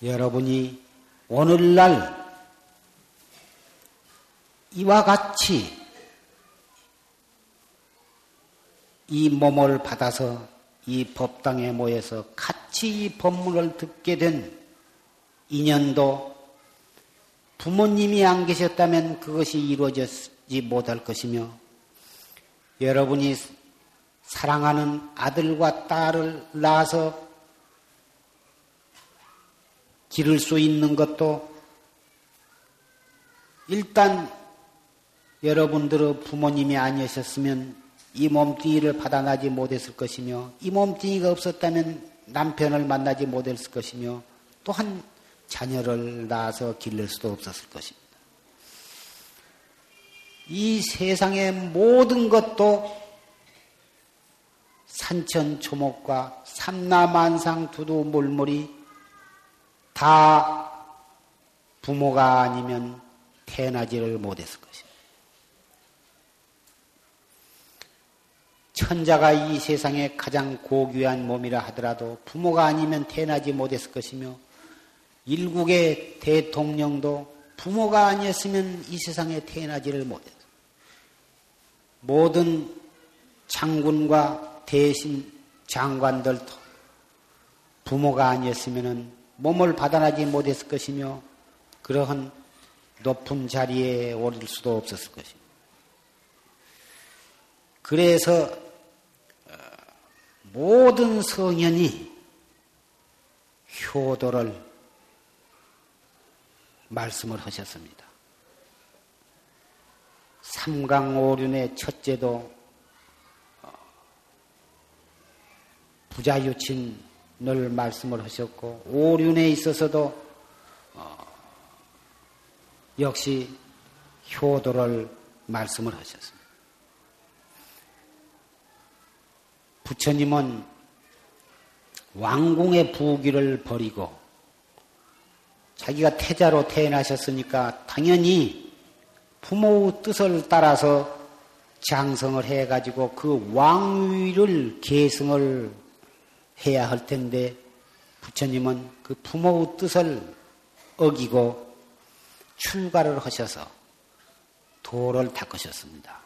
여러분이 오늘날 이와 같이 이 몸을 받아서 이 법당에 모여서 같이 이 법문을 듣게 된 인연도 부모님이 안 계셨다면 그것이 이루어지지 못할 것이며 여러분이 사랑하는 아들과 딸을 낳아서 기를 수 있는 것도 일단 여러분들의 부모님이 아니셨으면 이 몸뚱이를 받아나지 못했을 것이며 이 몸뚱이가 없었다면 남편을 만나지 못했을 것이며 또한 자녀를 낳아서 길를 수도 없었을 것입니다. 이 세상의 모든 것도 산천 초목과 삼라만상 두두 물물이 다 부모가 아니면 태어나지를 못했을 것입니다. 천자가 이 세상에 가장 고귀한 몸이라 하더라도 부모가 아니면 태어나지 못했을 것이며 일국의 대통령도 부모가 아니었으면 이 세상에 태어나지를 못했어. 모든 장군과 대신 장관들도 부모가 아니었으면 몸을 받아나지 못했을 것이며 그러한 높은 자리에 오를 수도 없었을 것입니다. 그래서 어, 모든 성현이 효도를 말씀을 하셨습니다. 삼강오륜의 첫째도 어, 부자유친을 말씀을 하셨고 오륜에 있어서도 어, 역시 효도를 말씀을 하셨습니다. 부처님은 왕궁의 부귀를 버리고 자기가 태자로 태어나셨으니까 당연히 부모의 뜻을 따라서 장성을 해가지고 그 왕위를 계승을 해야 할 텐데 부처님은 그 부모의 뜻을 어기고 출가를 하셔서 도를 닦으셨습니다.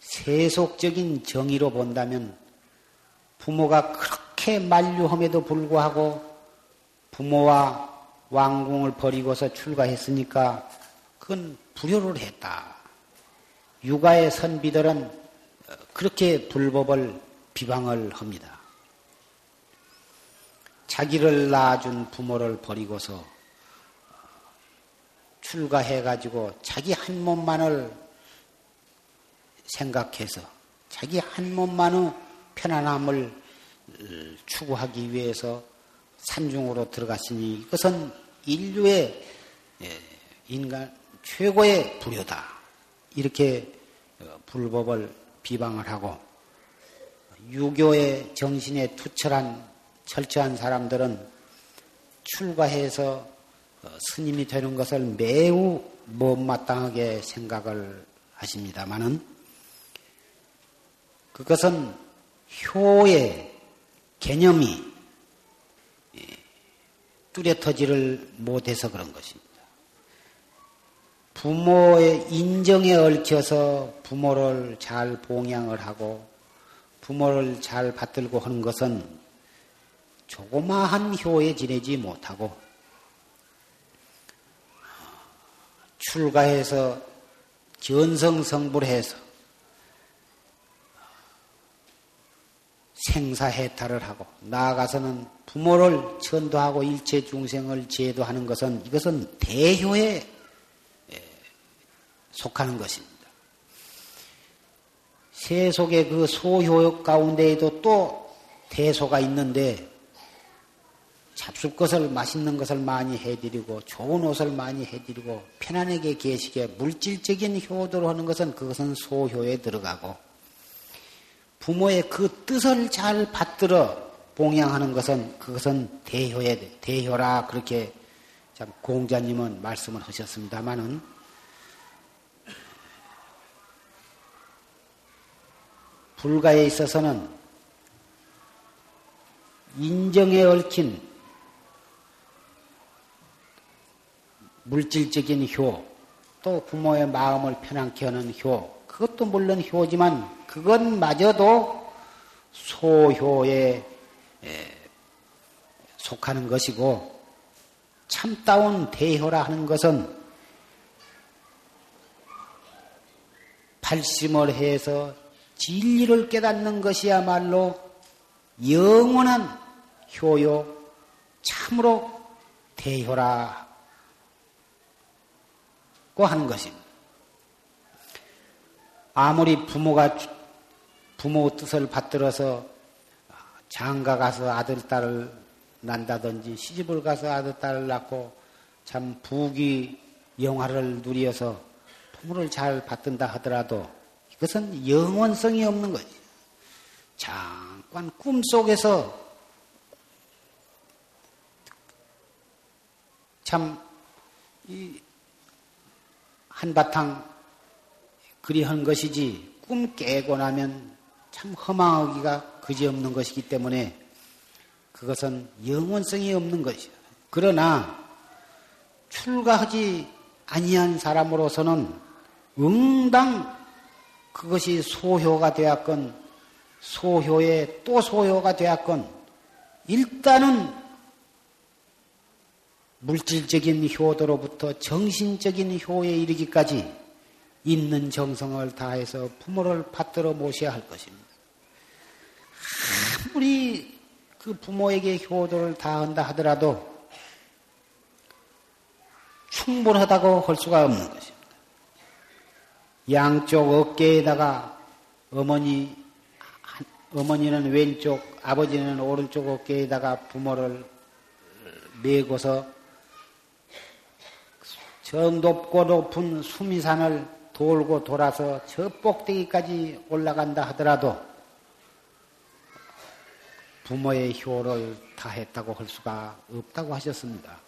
세속적인 정의로 본다면 부모가 그렇게 만류함에도 불구하고 부모와 왕궁을 버리고서 출가했으니까 그건 불효를 했다. 육아의 선비들은 그렇게 불법을 비방을 합니다. 자기를 낳아준 부모를 버리고서 출가해가지고 자기 한 몸만을 생각해서 자기 한 몸만의 편안함을 추구하기 위해서 산중으로 들어갔으니 이것은 인류의 예, 인간 최고의 불효다. 이렇게 어, 불법을 비방을 하고 유교의 정신에 투철한 철저한 사람들은 출가해서 어, 스님이 되는 것을 매우 못마땅하게 생각을 하십니다마는 그것은 효의 개념이 뚜렷하지를 못해서 그런 것입니다. 부모의 인정에 얽혀서 부모를 잘 봉양을 하고 부모를 잘 받들고 하는 것은 조그마한 효에 지내지 못하고 출가해서 견성성불해서 생사해탈을 하고 나아가서는 부모를 천도하고 일체 중생을 제도하는 것은 이것은 대효에 속하는 것입니다. 세속의 그 소효 가운데에도 또 대소가 있는데 잡술 것을 맛있는 것을 많이 해드리고 좋은 옷을 많이 해드리고 편안하게 계시게 물질적인 효도를 하는 것은 그것은 소효에 들어가고 부모의 그 뜻을 잘 받들어 봉양하는 것은 그것은 대효에 대효라 그렇게 참 공자님은 말씀을 하셨습니다마는. 불가에 있어서는 인정에 얽힌 물질적인 효, 또 부모의 마음을 편안케 하는 효, 그것도 물론 효지만 그것마저도 소효에 속하는 것이고 참다운 대효라 하는 것은 발심을 해서 진리를 깨닫는 것이야말로 영원한 효요, 참으로 대효라고 하는 것입니다. 아무리 부모가 부모 뜻을 받들어서 장가 가서 아들, 딸을 난다든지 시집을 가서 아들, 딸을 낳고 참 부귀 영화를 누리어서 부모를 잘 받든다 하더라도 이것은 영원성이 없는 거지. 잠깐 꿈속에서 참, 이, 한바탕 그리한 것이지, 꿈 깨고 나면 참 허망하기가 그지없는 것이기 때문에 그것은 영원성이 없는 것이야. 그러나 출가하지 아니한 사람으로서는 응당 그것이 소효가 되었건 소효에 또 소효가 되었건 일단은 물질적인 효도로부터 정신적인 효에 이르기까지 있는 정성을 다해서 부모를 받들어 모셔야 할 것입니다. 아무리 그 부모에게 효도를 다한다 하더라도 충분하다고 할 수가 없는 것입니다. 양쪽 어깨에다가 어머니, 어머니는 왼쪽, 아버지는 오른쪽 어깨에다가 부모를 메고서 저 높고 높은 수미산을 돌고 돌아서 저 꼭대기까지 올라간다 하더라도 부모의 효를 다했다고 할 수가 없다고 하셨습니다.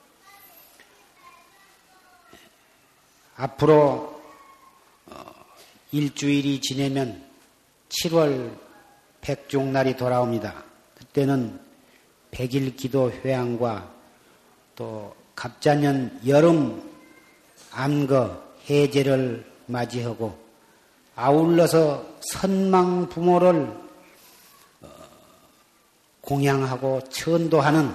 앞으로 어, 일주일이 지내면 7월 백종날이 돌아옵니다. 그때는 백일 기도 회양과 또 갑자년 여름 암거 해제를 맞이하고 아울러서 선망 부모를 어, 공양하고 천도하는 어,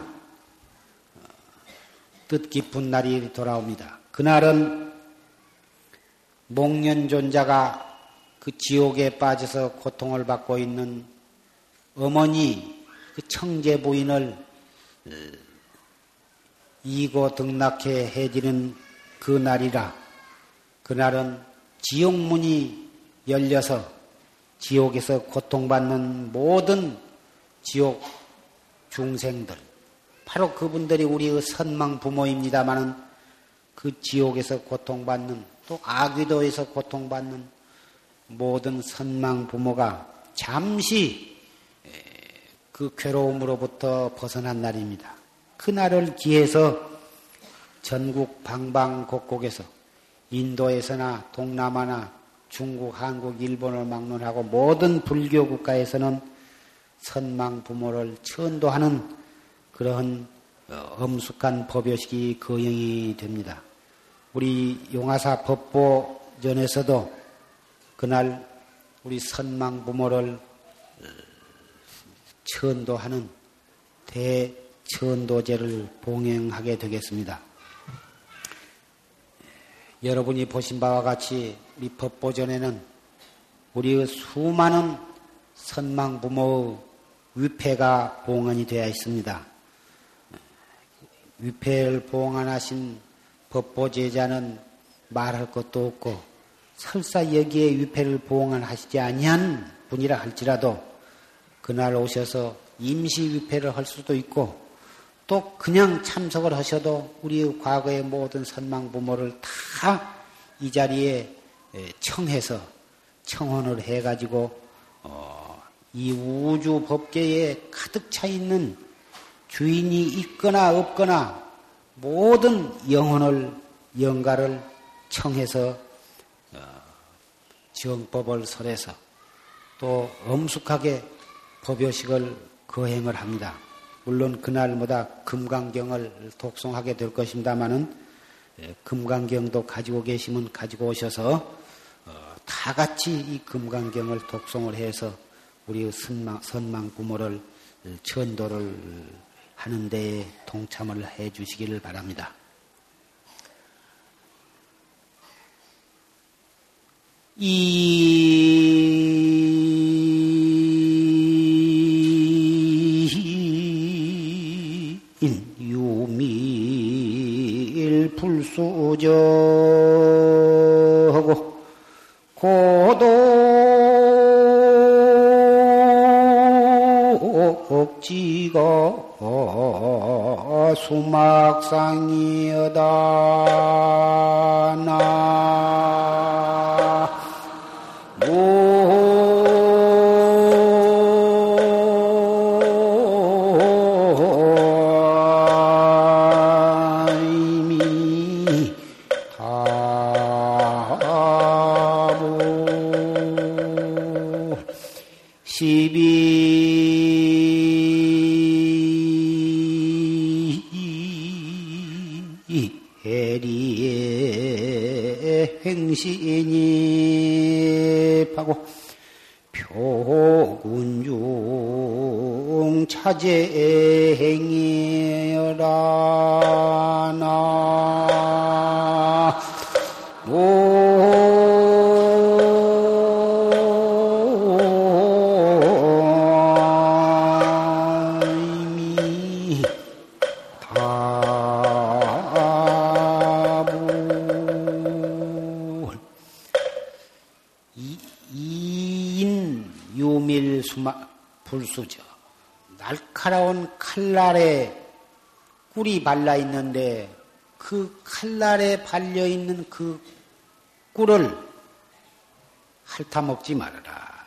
뜻깊은 날이 돌아옵니다. 그날은 목련존자가 그 지옥에 빠져서 고통을 받고 있는 어머니 그 청제 부인을 어, 이고 등락해 해지는 그 날이라 그날은 지옥문이 열려서 지옥에서 고통받는 모든 지옥 중생들 바로 그분들이 우리의 선망 부모입니다마는 그 지옥에서 고통받는 또 아귀도에서 고통받는 모든 선망 부모가 잠시 그 괴로움으로부터 벗어난 날입니다. 그 날을 기해서 전국 방방곡곡에서 인도에서나 동남아나 중국, 한국, 일본을 막론하고 모든 불교 국가에서는 선망 부모를 천도하는 그러한 어, 엄숙한 법요식이 거영이 됩니다. 우리 용화사 법보전에서도 그날 우리 선망 부모를 어, 천도하는 대천도제를 봉행하게 되겠습니다. 여러분이 보신 바와 같이 이 법보전에는 우리의 수많은 선망 부모의 위패가 봉헌이 되어 있습니다. 위패를 봉헌하신 법보제자는 말할 것도 없고 설사 여기에 위패를 봉헌하시지 아니한 분이라 할지라도 그날 오셔서 임시 위패를 할 수도 있고 또 그냥 참석을 하셔도 우리의 과거의 모든 선망 부모를 다 이 자리에 청해서 청혼을 해가지고 어, 이 우주 법계에 가득 차 있는 주인이 있거나 없거나 모든 영혼을 영가를 청해서 어, 정법을 설해서 또 엄숙하게 법요식을 거행을 합니다. 물론 그날마다 금강경을 독송하게 될 것입니다만은 예, 금강경도 가지고 계시면 가지고 오셔서 어, 다 같이 이 금강경을 독송을 해서 우리 선망, 선망 부모를 천도를 하는 데에 동참을 해 주시기를 바랍니다. 이 불수저하고 수막상이여다 나. 행신 꿀이 발라 있는데 그 칼날에 발려 있는 그 꿀을 핥아먹지 말아라.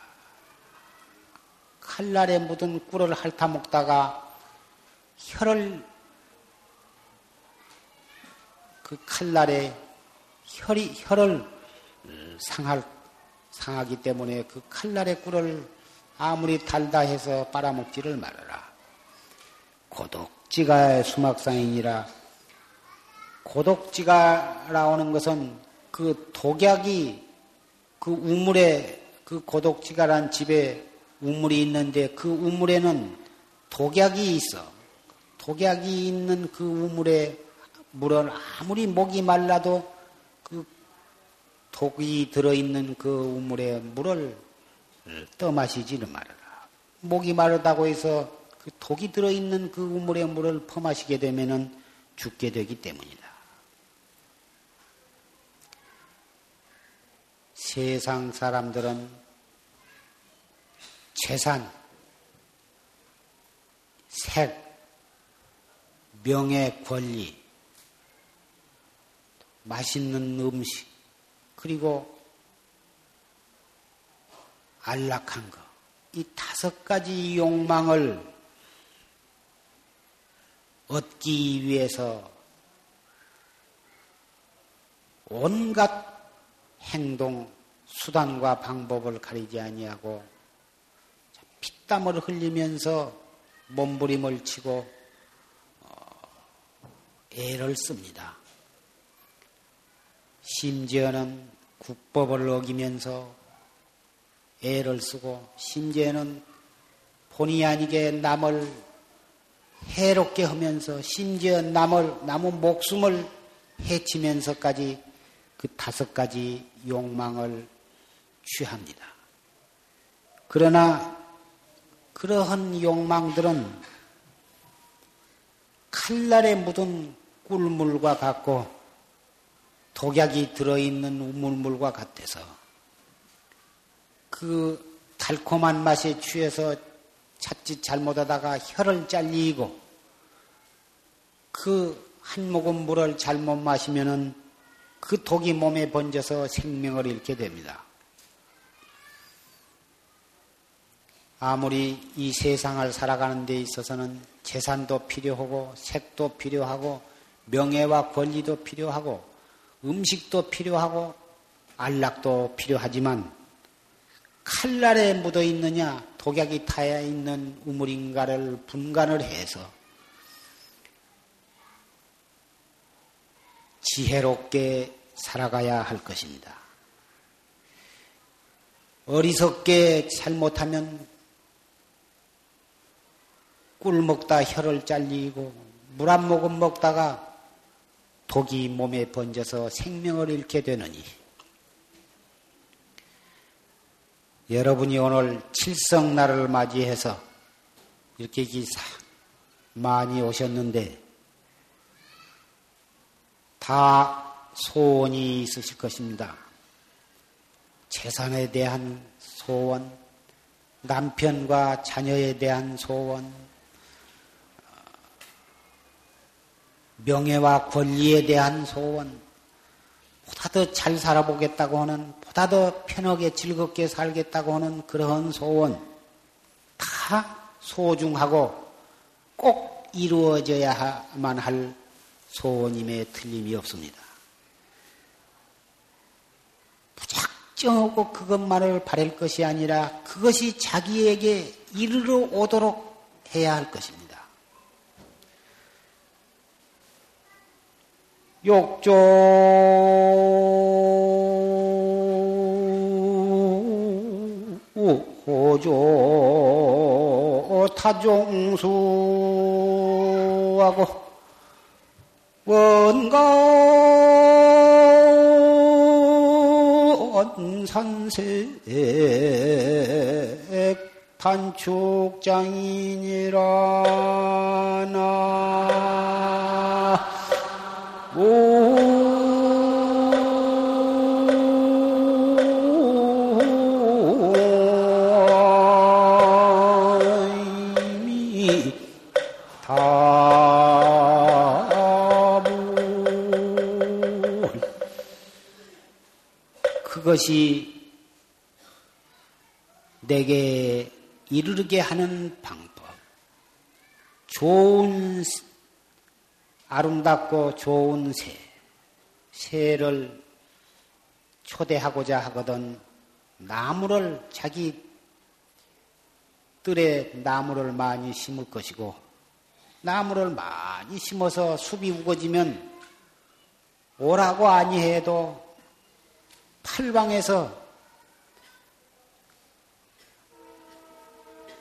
칼날에 묻은 꿀을 핥아먹다가 혀를 그 칼날에 혈이 혀를 상할 상하기 때문에 그 칼날의 꿀을 아무리 달다 해서 빨아먹지를 말아라. 고독 지가 수막상이니라. 고독지가 나오는 것은 그 독약이 그 우물에 그 고독지가란 집에 우물이 있는데 그 우물에는 독약이 있어. 독약이 있는 그 우물에 물은 아무리 목이 말라도 그 독이 들어있는 그 우물에 물을 떠마시지는 말아라. 목이 마르다고 해서 그 독이 들어있는 그 우물에 물을 퍼마시게 되면은 죽게 되기 때문이다. 세상 사람들은 재산, 색, 명예, 권리, 맛있는 음식, 그리고 안락한 것. 이 다섯 가지 욕망을 얻기 위해서 온갖 행동, 수단과 방법을 가리지 아니하고 피땀을 흘리면서 몸부림을 치고 어, 애를 씁니다. 심지어는 국법을 어기면서 애를 쓰고 심지어는 본의 아니게 남을 해롭게 하면서 심지어 남을 남의 목숨을 해치면서까지 그 다섯 가지 욕망을 취합니다. 그러나 그러한 욕망들은 칼날에 묻은 꿀물과 같고 독약이 들어있는 우물물과 같아서 그 달콤한 맛에 취해서 찾짓 잘못하다가 혀를 잘리고 그 한 모금 물을 잘못 마시면은 그 독이 몸에 번져서 생명을 잃게 됩니다. 아무리 이 세상을 살아가는 데 있어서는 재산도 필요하고 색도 필요하고 명예와 권리도 필요하고 음식도 필요하고 안락도 필요하지만 칼날에 묻어 있느냐 독약이 타야 있는 우물인가를 분간을 해서 지혜롭게 살아가야 할 것입니다. 어리석게 잘못하면 꿀 먹다 혀를 잘리고 물 한 모금 먹다가 독이 몸에 번져서 생명을 잃게 되느니 여러분이 오늘 칠성날을 맞이해서 이렇게 기사 많이 오셨는데 다 소원이 있으실 것입니다. 재산에 대한 소원, 남편과 자녀에 대한 소원, 명예와 권리에 대한 소원, 보다 더 잘 살아보겠다고 하는, 보다 더 편하게 즐겁게 살겠다고 하는 그러한 소원, 다 소중하고 꼭 이루어져야만 할 소원임에 틀림이 없습니다. 무작정하고 그것만을 바랄 것이 아니라 그것이 자기에게 이르러 오도록 해야 할 것입니다. 욕조. 호조. 타종수하고 원가원 산색 단축장이니라 나. 다물 그것이 내게 이르게 하는 방법. 좋은 아름답고 좋은 새 새를 초대하고자 하거든 나무를 자기 뜰에 나무를 많이 심을 것이고 나무를 많이 심어서 숲이 우거지면 오라고 아니해도 팔방에서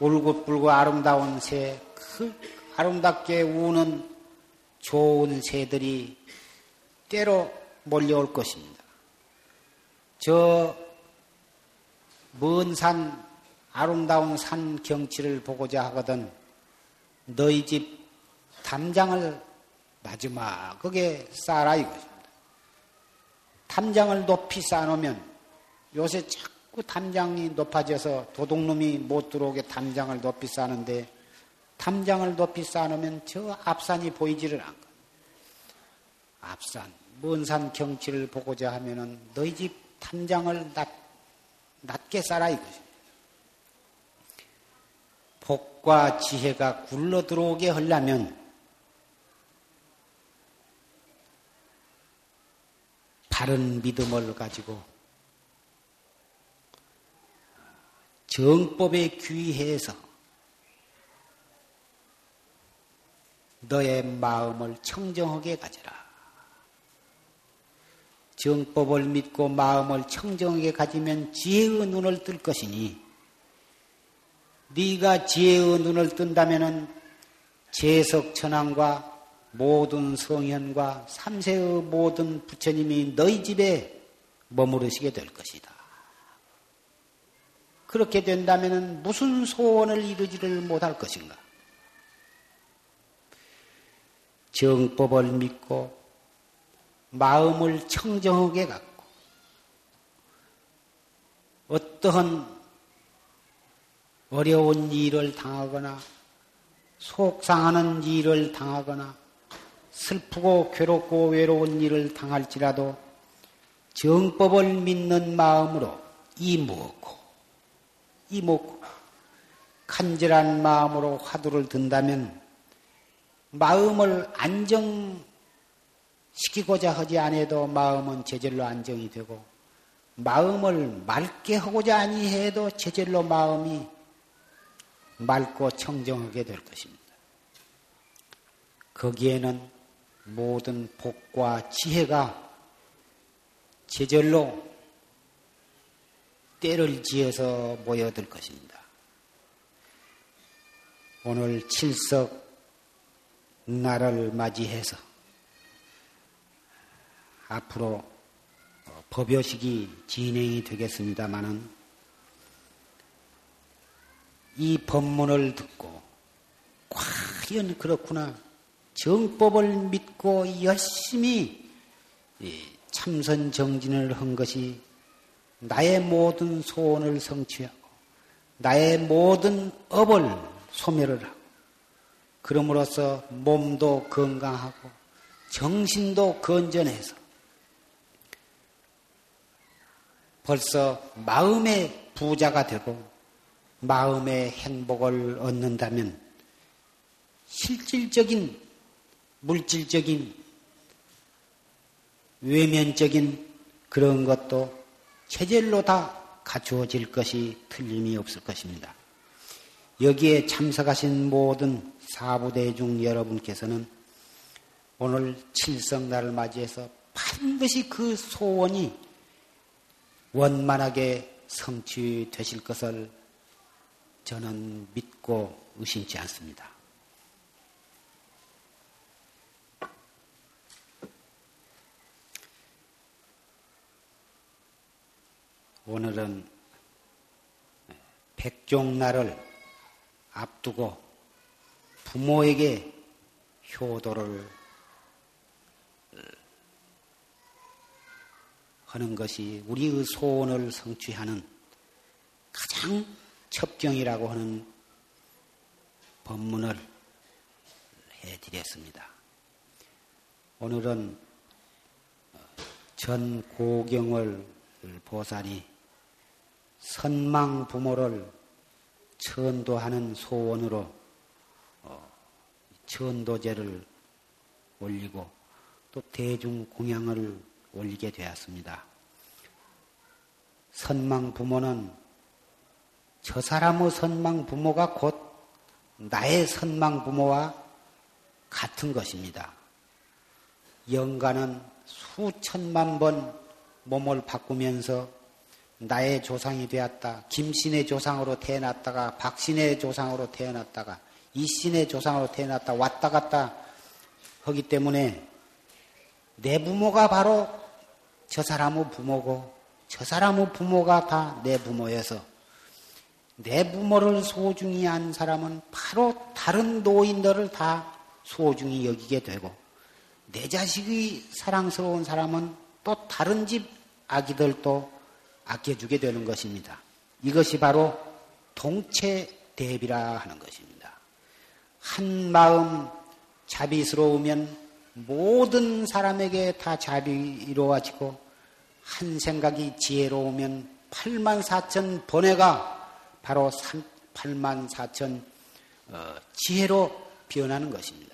울긋불긋 아름다운 새, 그 아름답게 우는 좋은 새들이 때로 몰려올 것입니다. 저 먼 산, 아름다운 산 경치를 보고자 하거든 너희 집 담장을 마지막에 쌓아라 이것입니다. 담장을 높이 쌓아놓으면 요새 자꾸 담장이 높아져서 도둑놈이 못 들어오게 담장을 높이 쌓는데 담장을 높이 쌓아놓으면 저 앞산이 보이지를 않고 앞산, 먼 산 경치를 보고자 하면은 너희 집 담장을 낮, 낮게 쌓아 이것입니다. 복과 지혜가 굴러 들어오게 하려면 바른 믿음을 가지고 정법에 귀해서 너의 마음을 청정하게 가져라. 정법을 믿고 마음을 청정하게 가지면 지혜의 눈을 뜰 것이니 네가 지혜의 눈을 뜬다면은 제석천왕과 모든 성현과 삼세의 모든 부처님이 너희 집에 머무르시게 될 것이다. 그렇게 된다면 무슨 소원을 이루지를 못할 것인가? 정법을 믿고 마음을 청정하게 갖고 어떠한 어려운 일을 당하거나 속상하는 일을 당하거나 슬프고 괴롭고 외로운 일을 당할지라도 정법을 믿는 마음으로 이먹고 이먹고 간절한 마음으로 화두를 든다면 마음을 안정시키고자 하지 않아도 마음은 제절로 안정이 되고 마음을 맑게 하고자 아니해도 제절로 마음이 맑고 청정하게 될 것입니다. 거기에는 모든 복과 지혜가 제절로 때를 지어서 모여들 것입니다. 오늘 칠석 날을 맞이해서 앞으로 법요식이 진행이 되겠습니다마는 이 법문을 듣고 과연 그렇구나 정법을 믿고 열심히 참선 정진을 한 것이 나의 모든 소원을 성취하고 나의 모든 업을 소멸을 하고 그럼으로써 몸도 건강하고 정신도 건전해서 벌써 마음의 부자가 되고 마음의 행복을 얻는다면 실질적인 물질적인 외면적인 그런 것도 체질로 다 갖추어질 것이 틀림이 없을 것입니다. 여기에 참석하신 모든 사부대중 여러분께서는 오늘 칠성날을 맞이해서 반드시 그 소원이 원만하게 성취되실 것을 저는 믿고 의심치 않습니다. 오늘은 백종날을 앞두고 부모에게 효도를 하는 것이 우리의 소원을 성취하는 가장 첩경이라고 하는 법문을 해드렸습니다. 오늘은 전 고경을 보살이 선망 부모를 천도하는 소원으로 어, 천도제를 올리고 또 대중 공양을 올리게 되었습니다. 선망 부모는 저 사람의 선망 부모가 곧 나의 선망 부모와 같은 것입니다. 영가는 수천만 번 몸을 바꾸면서 나의 조상이 되었다. 김신의 조상으로 태어났다가 박신의 조상으로 태어났다가 이 신의 조상으로 태어났다. 왔다 갔다 하기 때문에 내 부모가 바로 저 사람의 부모고 저 사람의 부모가 다 내 부모여서 내 부모를 소중히 한 사람은 바로 다른 노인들을 다 소중히 여기게 되고 내 자식이 사랑스러운 사람은 또 다른 집 아기들도 아껴주게 되는 것입니다. 이것이 바로 동체 대비라 하는 것입니다. 한 마음 자비스러우면 모든 사람에게 다 자비로워지고 한 생각이 지혜로우면 8만 4천 번뇌가 바로 8만 4천 어, 지혜로 변하는 것입니다.